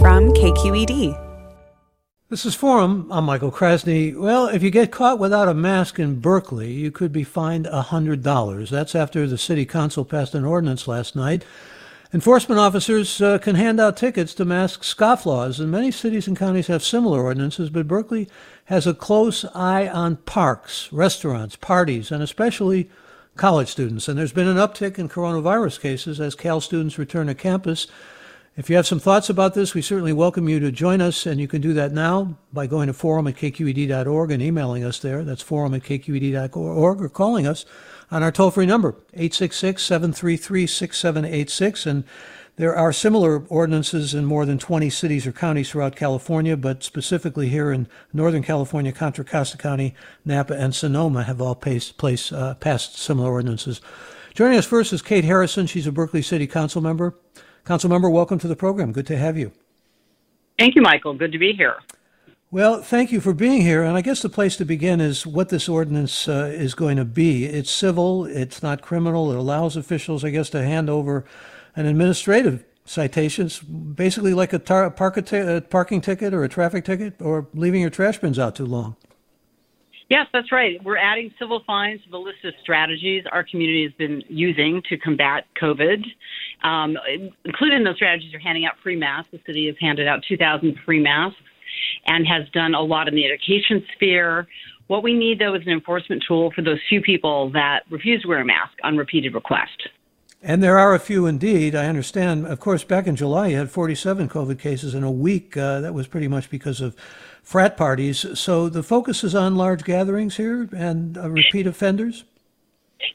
from KQED. This is Forum. I'm Michael Krasny. Well, if you get caught without a mask in Berkeley, you could be fined $100. That's after the city council passed an ordinance last night. Enforcement officers uh, can hand out tickets to mask scofflaws, and many cities and counties have similar ordinances, but Berkeley has a close eye on parks, restaurants, parties, and especially college students. And there's been an uptick in coronavirus cases as Cal students return to campus. If you have some thoughts about this, we certainly welcome you to join us, and you can do that now by going to forum at kqed.org and emailing us there. That's forum at kqed.org or calling us on our toll free number, 866 733 6786. And there are similar ordinances in more than 20 cities or counties throughout California, but specifically here in Northern California, Contra Costa County, Napa, and Sonoma have all placed, place, uh, passed similar ordinances. Joining us first is Kate Harrison. She's a Berkeley City Council member. Council member, welcome to the program. Good to have you. Thank you, Michael. Good to be here. Well, thank you for being here. And I guess the place to begin is what this ordinance uh, is going to be. It's civil, it's not criminal. It allows officials, I guess, to hand over an administrative citations, basically like a, tar- park a, t- a parking ticket or a traffic ticket or leaving your trash bins out too long. Yes, that's right. We're adding civil fines to the list of strategies our community has been using to combat COVID. Um, included in those strategies are handing out free masks. The city has handed out 2,000 free masks and has done a lot in the education sphere. What we need, though, is an enforcement tool for those few people that refuse to wear a mask on repeated request. And there are a few indeed. I understand. Of course, back in July, you had 47 COVID cases in a week. Uh, that was pretty much because of frat parties. So the focus is on large gatherings here and uh, repeat offenders?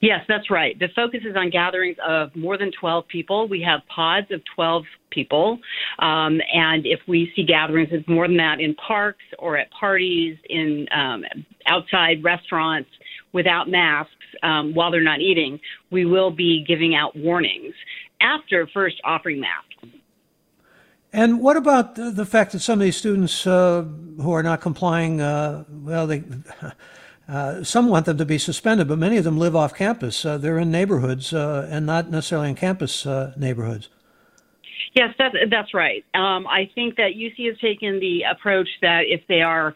Yes, that's right. The focus is on gatherings of more than 12 people. We have pods of 12 people. Um, and if we see gatherings of more than that in parks or at parties, in um, outside restaurants without masks um, while they're not eating, we will be giving out warnings after first offering masks. And what about the fact that some of these students uh, who are not complying, uh, well, they. Uh, some want them to be suspended, but many of them live off campus. Uh, they're in neighborhoods uh, and not necessarily in campus uh, neighborhoods. Yes, that, that's right. Um, I think that UC has taken the approach that if they are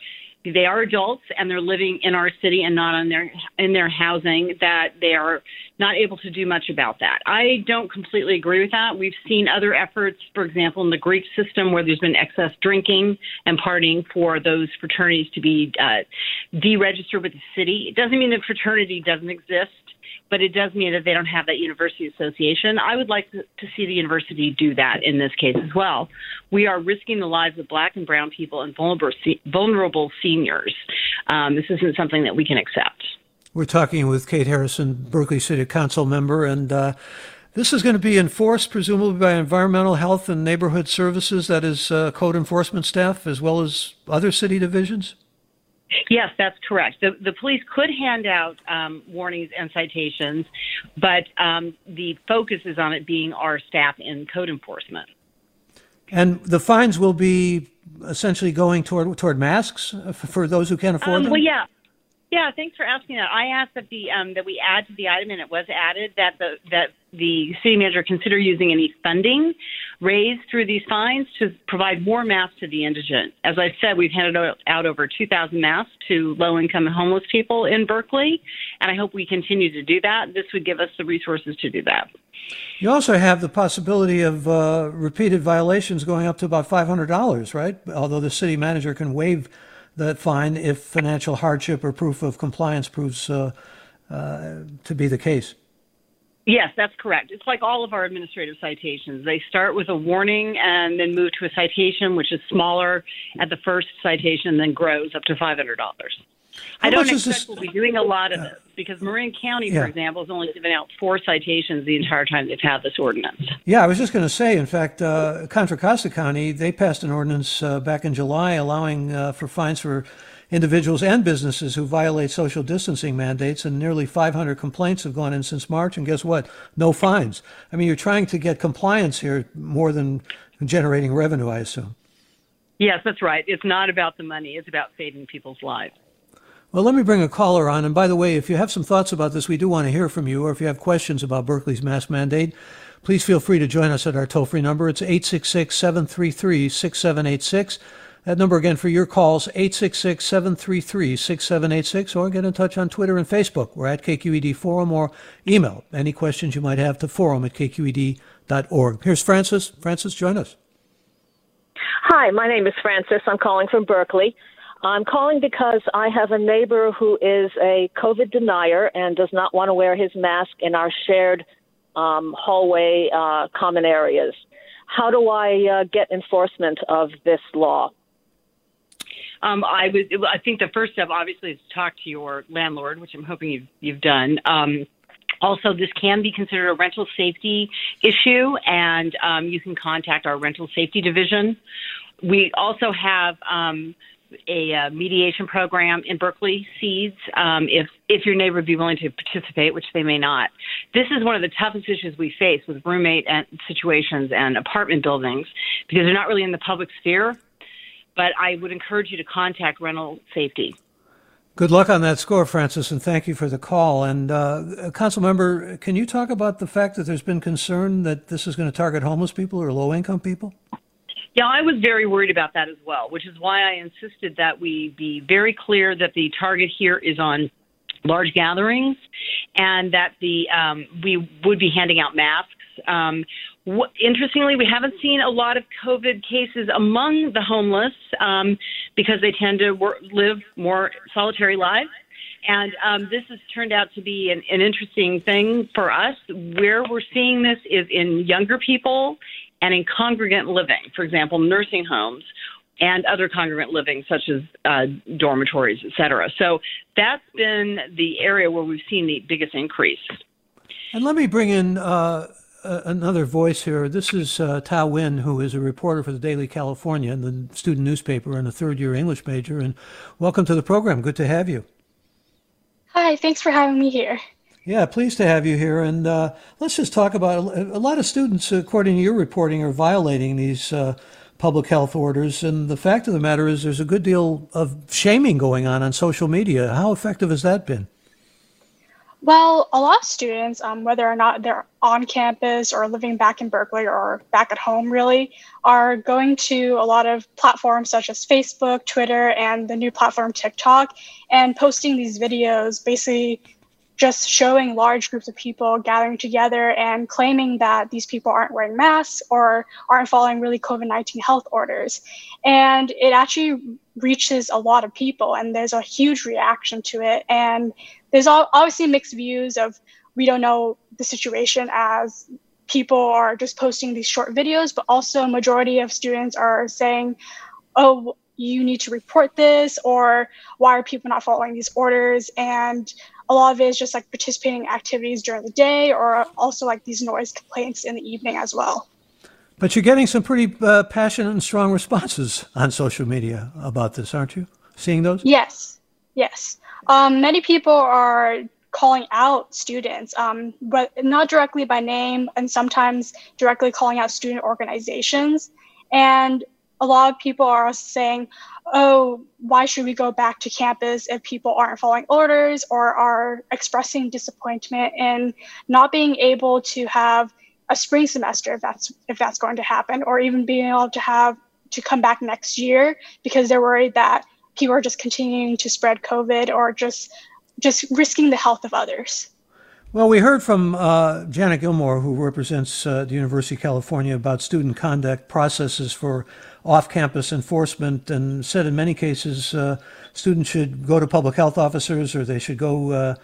they are adults and they're living in our city and not on their in their housing that they are not able to do much about that. I don't completely agree with that. We've seen other efforts, for example, in the Greek system where there's been excess drinking and partying for those fraternities to be uh, deregistered with the city. It doesn't mean that fraternity doesn't exist but it does mean that they don't have that university association. I would like to, to, see the university do that in this case as well. We are risking the lives of black and brown people and vulnerable, vulnerable seniors. Um, this isn't something that we can accept. We're talking with Kate Harrison, Berkeley City Council member, and uh, this is going to be enforced presumably by environmental health and neighborhood services, that is, uh, code enforcement staff, as well as other city divisions? Yes, that's correct. The, the police could hand out um, warnings and citations, but um, the focus is on it being our staff in code enforcement. And the fines will be essentially going toward toward masks for those who can't afford um, them. Well, yeah, yeah, thanks for asking that. I asked that the um, that we add to the item, and it was added that the that the city manager consider using any funding raised through these fines to provide more masks to the indigent. As I said, we've handed out over 2,000 masks to low-income and homeless people in Berkeley, and I hope we continue to do that. This would give us the resources to do that. You also have the possibility of uh, repeated violations going up to about $500, right? Although the city manager can waive that fine if financial hardship or proof of compliance proves uh, uh, to be the case. Yes, that's correct. It's like all of our administrative citations. They start with a warning and then move to a citation, which is smaller at the first citation, and then grows up to $500. I don't expect this, we'll be doing a lot of this because Marin County, yeah. for example, has only given out four citations the entire time they've had this ordinance. Yeah, I was just going to say, in fact, uh, Contra Costa County, they passed an ordinance uh, back in July allowing uh, for fines for individuals and businesses who violate social distancing mandates, and nearly 500 complaints have gone in since March. And guess what? No fines. I mean, you're trying to get compliance here more than generating revenue, I assume. Yes, that's right. It's not about the money, it's about saving people's lives. Well, let me bring a caller on. And by the way, if you have some thoughts about this, we do want to hear from you. Or if you have questions about Berkeley's mask mandate, please feel free to join us at our toll free number. It's 866 733 6786. That number again for your calls, 866 733 6786, or get in touch on Twitter and Facebook. We're at KQED Forum or email any questions you might have to forum at kqed.org. Here's Francis. Francis, join us. Hi, my name is Francis. I'm calling from Berkeley. I'm calling because I have a neighbor who is a COVID denier and does not want to wear his mask in our shared um, hallway uh, common areas. How do I uh, get enforcement of this law? Um, I would. I think the first step, obviously, is to talk to your landlord, which I'm hoping you've you've done. Um, also, this can be considered a rental safety issue, and um, you can contact our rental safety division. We also have um, a uh, mediation program in Berkeley Seeds. Um, if if your neighbor would be willing to participate, which they may not, this is one of the toughest issues we face with roommate and situations and apartment buildings because they're not really in the public sphere but I would encourage you to contact rental safety. Good luck on that score, Francis, and thank you for the call. And uh, Council Member, can you talk about the fact that there's been concern that this is going to target homeless people or low income people? Yeah, I was very worried about that as well, which is why I insisted that we be very clear that the target here is on large gatherings and that the um, we would be handing out masks. Um, interestingly, we haven't seen a lot of COVID cases among the homeless um, because they tend to work, live more solitary lives. And um, this has turned out to be an, an interesting thing for us. Where we're seeing this is in younger people and in congregant living, for example, nursing homes and other congregant living, such as uh, dormitories, et cetera. So that's been the area where we've seen the biggest increase. And let me bring in uh, another voice here. This is uh, Tao Win, who is a reporter for the Daily Californian, the student newspaper, and a third year English major. And welcome to the program. Good to have you. Hi, thanks for having me here. Yeah, pleased to have you here. And uh, let's just talk about a, lot of students, according to your reporting, are violating these uh, public health orders. And the fact of the matter is, there's a good deal of shaming going on on social media. How effective has that been? Well, a lot of students, um, whether or not they're on campus or living back in Berkeley or back at home, really, are going to a lot of platforms such as Facebook, Twitter, and the new platform TikTok and posting these videos basically just showing large groups of people gathering together and claiming that these people aren't wearing masks or aren't following really COVID 19 health orders. And it actually reaches a lot of people, and there's a huge reaction to it. And there's obviously mixed views of we don't know the situation as people are just posting these short videos, but also a majority of students are saying, oh, you need to report this, or why are people not following these orders? And a lot of it is just like participating in activities during the day, or also like these noise complaints in the evening as well. But you're getting some pretty uh, passionate and strong responses on social media about this, aren't you? Seeing those? Yes, yes. Um, many people are calling out students, um, but not directly by name, and sometimes directly calling out student organizations. And a lot of people are saying, oh, why should we go back to campus if people aren't following orders or are expressing disappointment in not being able to have a spring semester if that's if that's going to happen or even being able to have to come back next year because they're worried that people are just continuing to spread covid or just just risking the health of others well, we heard from uh, Janet Gilmore, who represents uh, the University of California, about student conduct processes for off campus enforcement, and said in many cases uh, students should go to public health officers or they should go uh,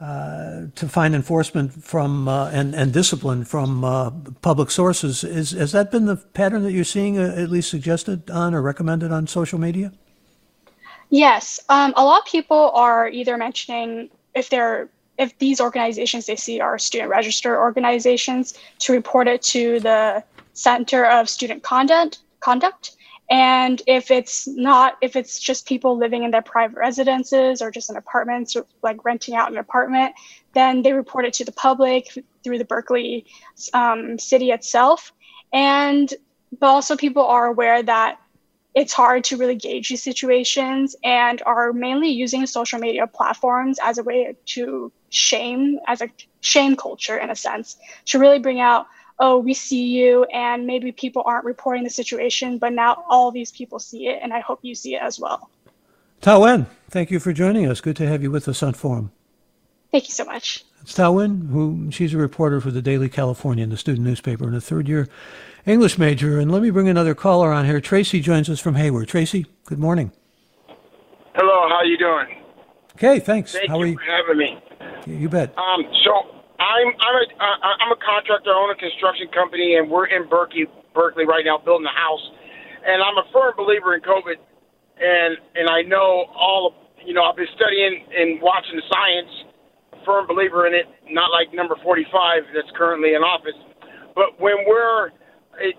uh, to find enforcement from uh, and, and discipline from public sources. Is, has that been the pattern that you're seeing, at least suggested on or recommended on social media? Yes, um, a lot of people are either mentioning if they're if these organizations they see are student register organizations to report it to the Center of Student Conduct conduct and if it's not, if it's just people living in their private residences or just in apartments, or like renting out an apartment, then they report it to the public through the Berkeley um, city itself. And but also people are aware that it's hard to really gauge these situations and are mainly using social media platforms as a way to shame, as a shame culture in a sense, to really bring out oh, we see you, and maybe people aren't reporting the situation, but now all these people see it, and I hope you see it as well. Tao Wen, thank you for joining us. Good to have you with us on Forum. Thank you so much. It's Tao who she's a reporter for the Daily Californian, the student newspaper, and a third year English major. And let me bring another caller on here. Tracy joins us from Hayward. Tracy, good morning. Hello, how are you doing? Okay, thanks. Thank how you are you? for having me. You bet. Um, so I'm I'm a uh, I'm a contractor, I own a construction company, and we're in Berkeley, Berkeley right now, building a house. And I'm a firm believer in COVID, and and I know all of you know I've been studying and watching the science. Firm believer in it, not like number 45 that's currently in office. But when we're it,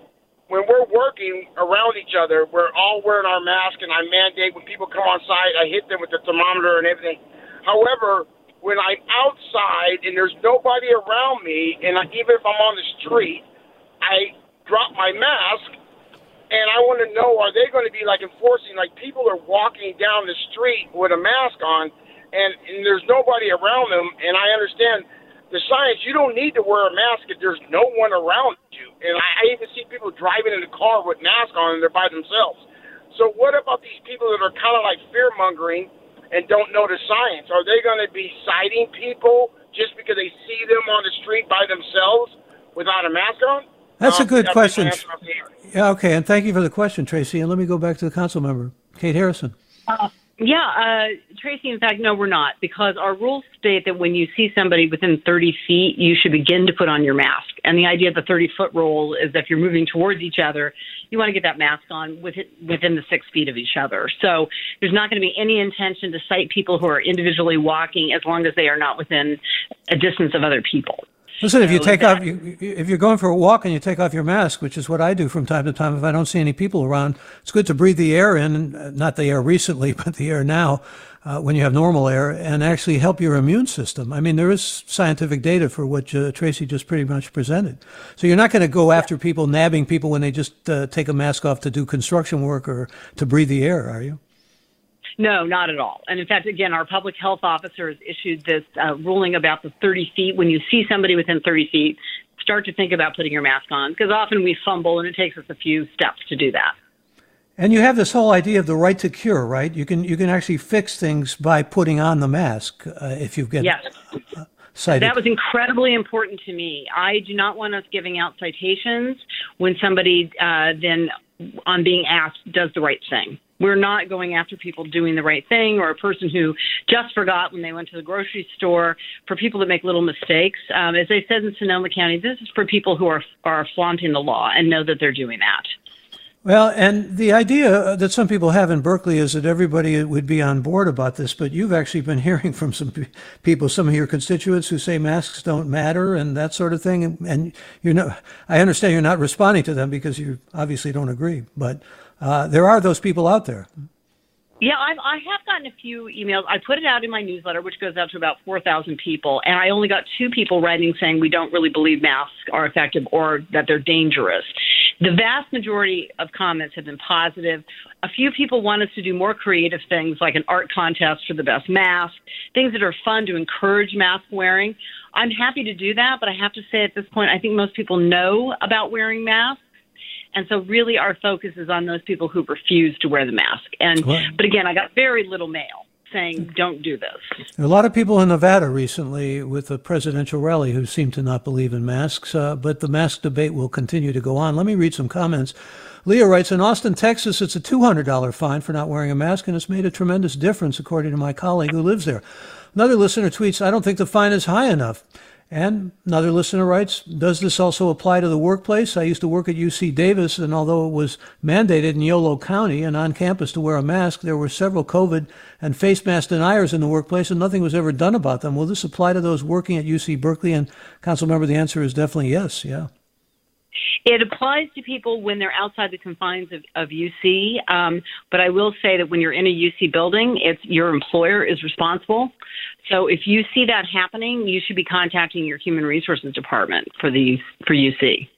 when we're working around each other, we're all wearing our mask, and I mandate when people come on site, I hit them with the thermometer and everything. However, when I'm outside and there's nobody around me, and I, even if I'm on the street, I drop my mask, and I want to know: Are they going to be like enforcing? Like people are walking down the street with a mask on, and, and there's nobody around them, and I understand the science. You don't need to wear a mask if there's no one around you, and I, I even see people driving in the car with masks on, and they're by themselves. So what about these people that are kind of like fear mongering? and don't know the science? Are they going to be citing people just because they see them on the street by themselves without a mask on? That's Um, a good that's question. my answer up here. Yeah, okay, and thank you for the question, Tracy. And let me go back to the council member, Kate Harrison. Yeah, uh, Tracy, in fact, no, we're not, because our rules state that when you see somebody within 30 feet, you should begin to put on your mask. And the idea of the 30 foot rule is if you're moving towards each other, you want to get that mask on within, within the six feet of each other. So there's not going to be any intention to cite people who are individually walking as long as they are not within a distance of other people. Listen, if you take off, you, if you're going for a walk and you take off your mask, which is what I do from time to time, if I don't see any people around, it's good to breathe the air in, uh, not the air recently, but the air now, uh, when you have normal air, and actually help your immune system. I mean, there is scientific data for what uh, Tracy just pretty much presented. So you're not going to go after people, nabbing people when they just uh, take a mask off to do construction work or to breathe the air, are you? No, not at all. And in fact, again, our public health officer has issued this uh, ruling about the 30 feet. When you see somebody within 30 feet, start to think about putting your mask on because often we fumble and it takes us a few steps to do that. And you have this whole idea of the right to cure, right? You can you can actually fix things by putting on the mask uh, if you get Yes. cited. That was incredibly important to me. I do not want us giving out citations when somebody uh, then, on being asked, does the right thing. We're not going after people doing the right thing or a person who just forgot when they went to the grocery store. For people that make little mistakes, um, as they said in Sonoma County, this is for people who are are flaunting the law and know that they're doing that. Well, and the idea that some people have in Berkeley is that everybody would be on board about this, but you've actually been hearing from some people, some of your constituents who say masks don't matter and that sort of thing. And, and you know, I understand you're not responding to them because you obviously don't agree, but uh, there are those people out there. Yeah, I've, I have gotten a few emails. I put it out in my newsletter, which goes out to about 4,000 people, and I only got two people writing saying we don't really believe masks are effective or that they're dangerous. The vast majority of comments have been positive. A few people want us to do more creative things like an art contest for the best mask, things that are fun to encourage mask wearing. I'm happy to do that, but I have to say at this point, I think most people know about wearing masks. And so, really, our focus is on those people who refuse to wear the mask. And Well- but again, I got very little mail saying don't do this. There are a lot of people in Nevada recently with the presidential rally who seem to not believe in masks, uh, but the mask debate will continue to go on. Let me read some comments. Leah writes In Austin, Texas, it's a $200 fine for not wearing a mask, and it's made a tremendous difference, according to my colleague who lives there. Another listener tweets, I don't think the fine is high enough. And another listener writes, Does this also apply to the workplace? I used to work at UC Davis, and although it was mandated in Yolo County and on campus to wear a mask, there were several COVID and face mask deniers in the workplace, and nothing was ever done about them. Will this apply to those working at UC Berkeley? And, Council Member, the answer is definitely yes. Yeah. It applies to people when they're outside the confines of, of UC. Um, but I will say that when you're in a UC building, it's your employer is responsible. So if you see that happening, you should be contacting your human resources department for the for UC.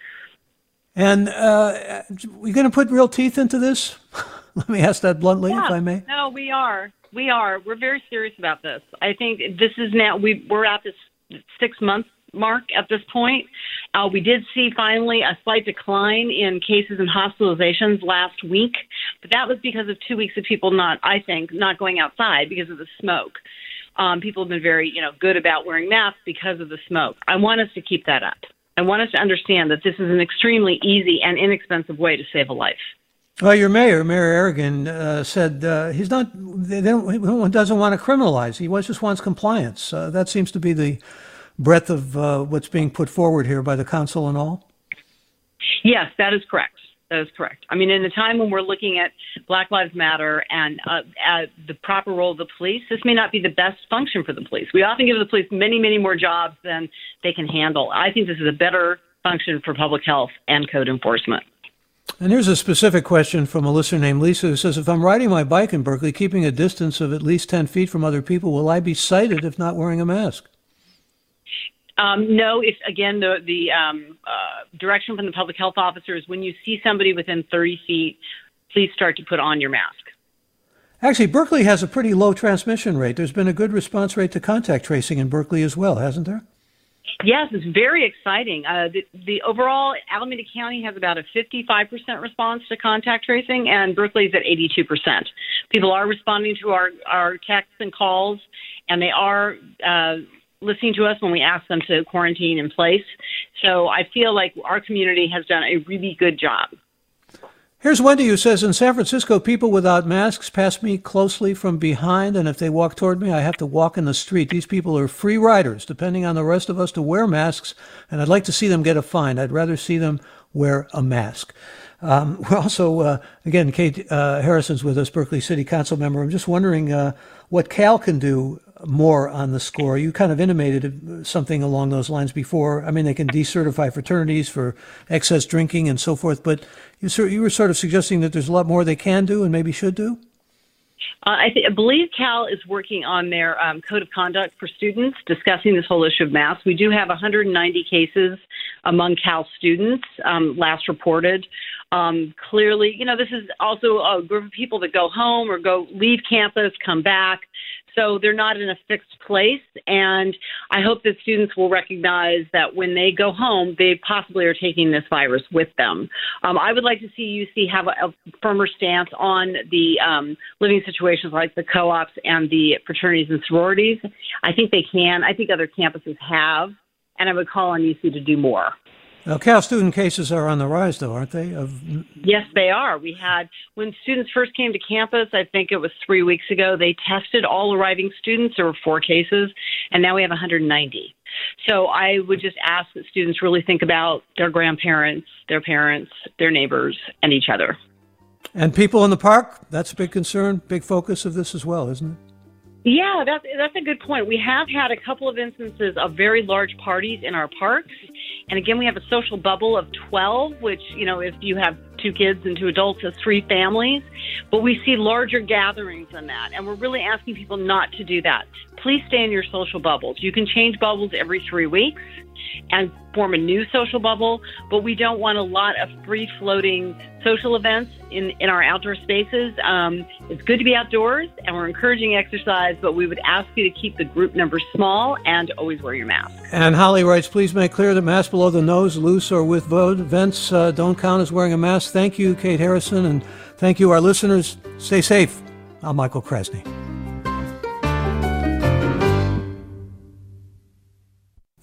And uh, we going to put real teeth into this? Let me ask that bluntly, if I may. No, we are. We are. We're very serious about this. I think this is now we we're at this six month mark at this point. Uh, we did see finally a slight decline in cases and hospitalizations last week, but that was because of two weeks of people not, I think, not going outside because of the smoke. Um, people have been very, you know, good about wearing masks because of the smoke. I want us to keep that up. I want us to understand that this is an extremely easy and inexpensive way to save a life. Well, your mayor, Mayor Arreguín, uh, said uh, he's not. They don't, doesn't want to criminalize. He just wants compliance. Uh, that seems to be the breadth of uh, what's being put forward here by the council and all. Yes, that is correct. That is correct. I mean, in the time when we're looking at Black Lives Matter and uh, the proper role of the police, this may not be the best function for the police. We often give the police many, many more jobs than they can handle. I think this is a better function for public health and code enforcement. And here's a specific question from a listener named Lisa who says, If I'm riding my bike in Berkeley, keeping a distance of at least 10 feet from other people, will I be cited if not wearing a mask? Um, no, if again the the um, uh, direction from the public health officer is when you see somebody within 30 feet, please start to put on your mask. Actually, Berkeley has a pretty low transmission rate. There's been a good response rate to contact tracing in Berkeley as well, hasn't there? Yes, it's very exciting. Uh, the, the overall Alameda County has about a 55% response to contact tracing, and Berkeley's at 82%. People are responding to our, our texts and calls, and they are uh, listening to us when we ask them to quarantine in place. So I feel like our community has done a really good job. Here's Wendy who says In San Francisco, people without masks pass me closely from behind, and if they walk toward me, I have to walk in the street. These people are free riders, depending on the rest of us to wear masks, and I'd like to see them get a fine. I'd rather see them wear a mask. Um, we're also, uh, again, Kate uh, Harrison's with us, Berkeley City Council member. I'm just wondering uh, what Cal can do more on the score. You kind of intimated something along those lines before. I mean, they can decertify fraternities for excess drinking and so forth, but you, you were sort of suggesting that there's a lot more they can do and maybe should do? Uh, I, th- I, believe Cal is working on their um, code of conduct for students, discussing this whole issue of masks. We do have 190 cases among Cal students, um, last reported. Um, clearly, you know, this is also a group of people that go home or go leave campus, come back. So they're not in a fixed place. And I hope that students will recognize that when they go home, they possibly are taking this virus with them. Um, I would like to see UC have a, a firmer stance on the um, living situations like the co ops and the fraternities and sororities. I think they can. I think other campuses have. And I would call on UC to do more. Now, Cal student cases are on the rise, though, aren't they? Of... Yes, they are. We had, when students first came to campus, I think it was three weeks ago, they tested all arriving students. There were four cases, and now we have 190. So I would just ask that students really think about their grandparents, their parents, their neighbors, and each other. And people in the park, that's a big concern, big focus of this as well, isn't it? Yeah, that's that's a good point. We have had a couple of instances of very large parties in our parks, and again, we have a social bubble of twelve, which you know, if you have two kids and two adults, that's three families. But we see larger gatherings than that, and we're really asking people not to do that. Please stay in your social bubbles. You can change bubbles every three weeks and form a new social bubble, but we don't want a lot of free floating social events in, in our outdoor spaces. Um, it's good to be outdoors and we're encouraging exercise, but we would ask you to keep the group numbers small and always wear your mask. And Holly writes, please make clear that masks below the nose, loose or with vents, uh, don't count as wearing a mask. Thank you, Kate Harrison, and thank you, our listeners. Stay safe. I'm Michael Krasny.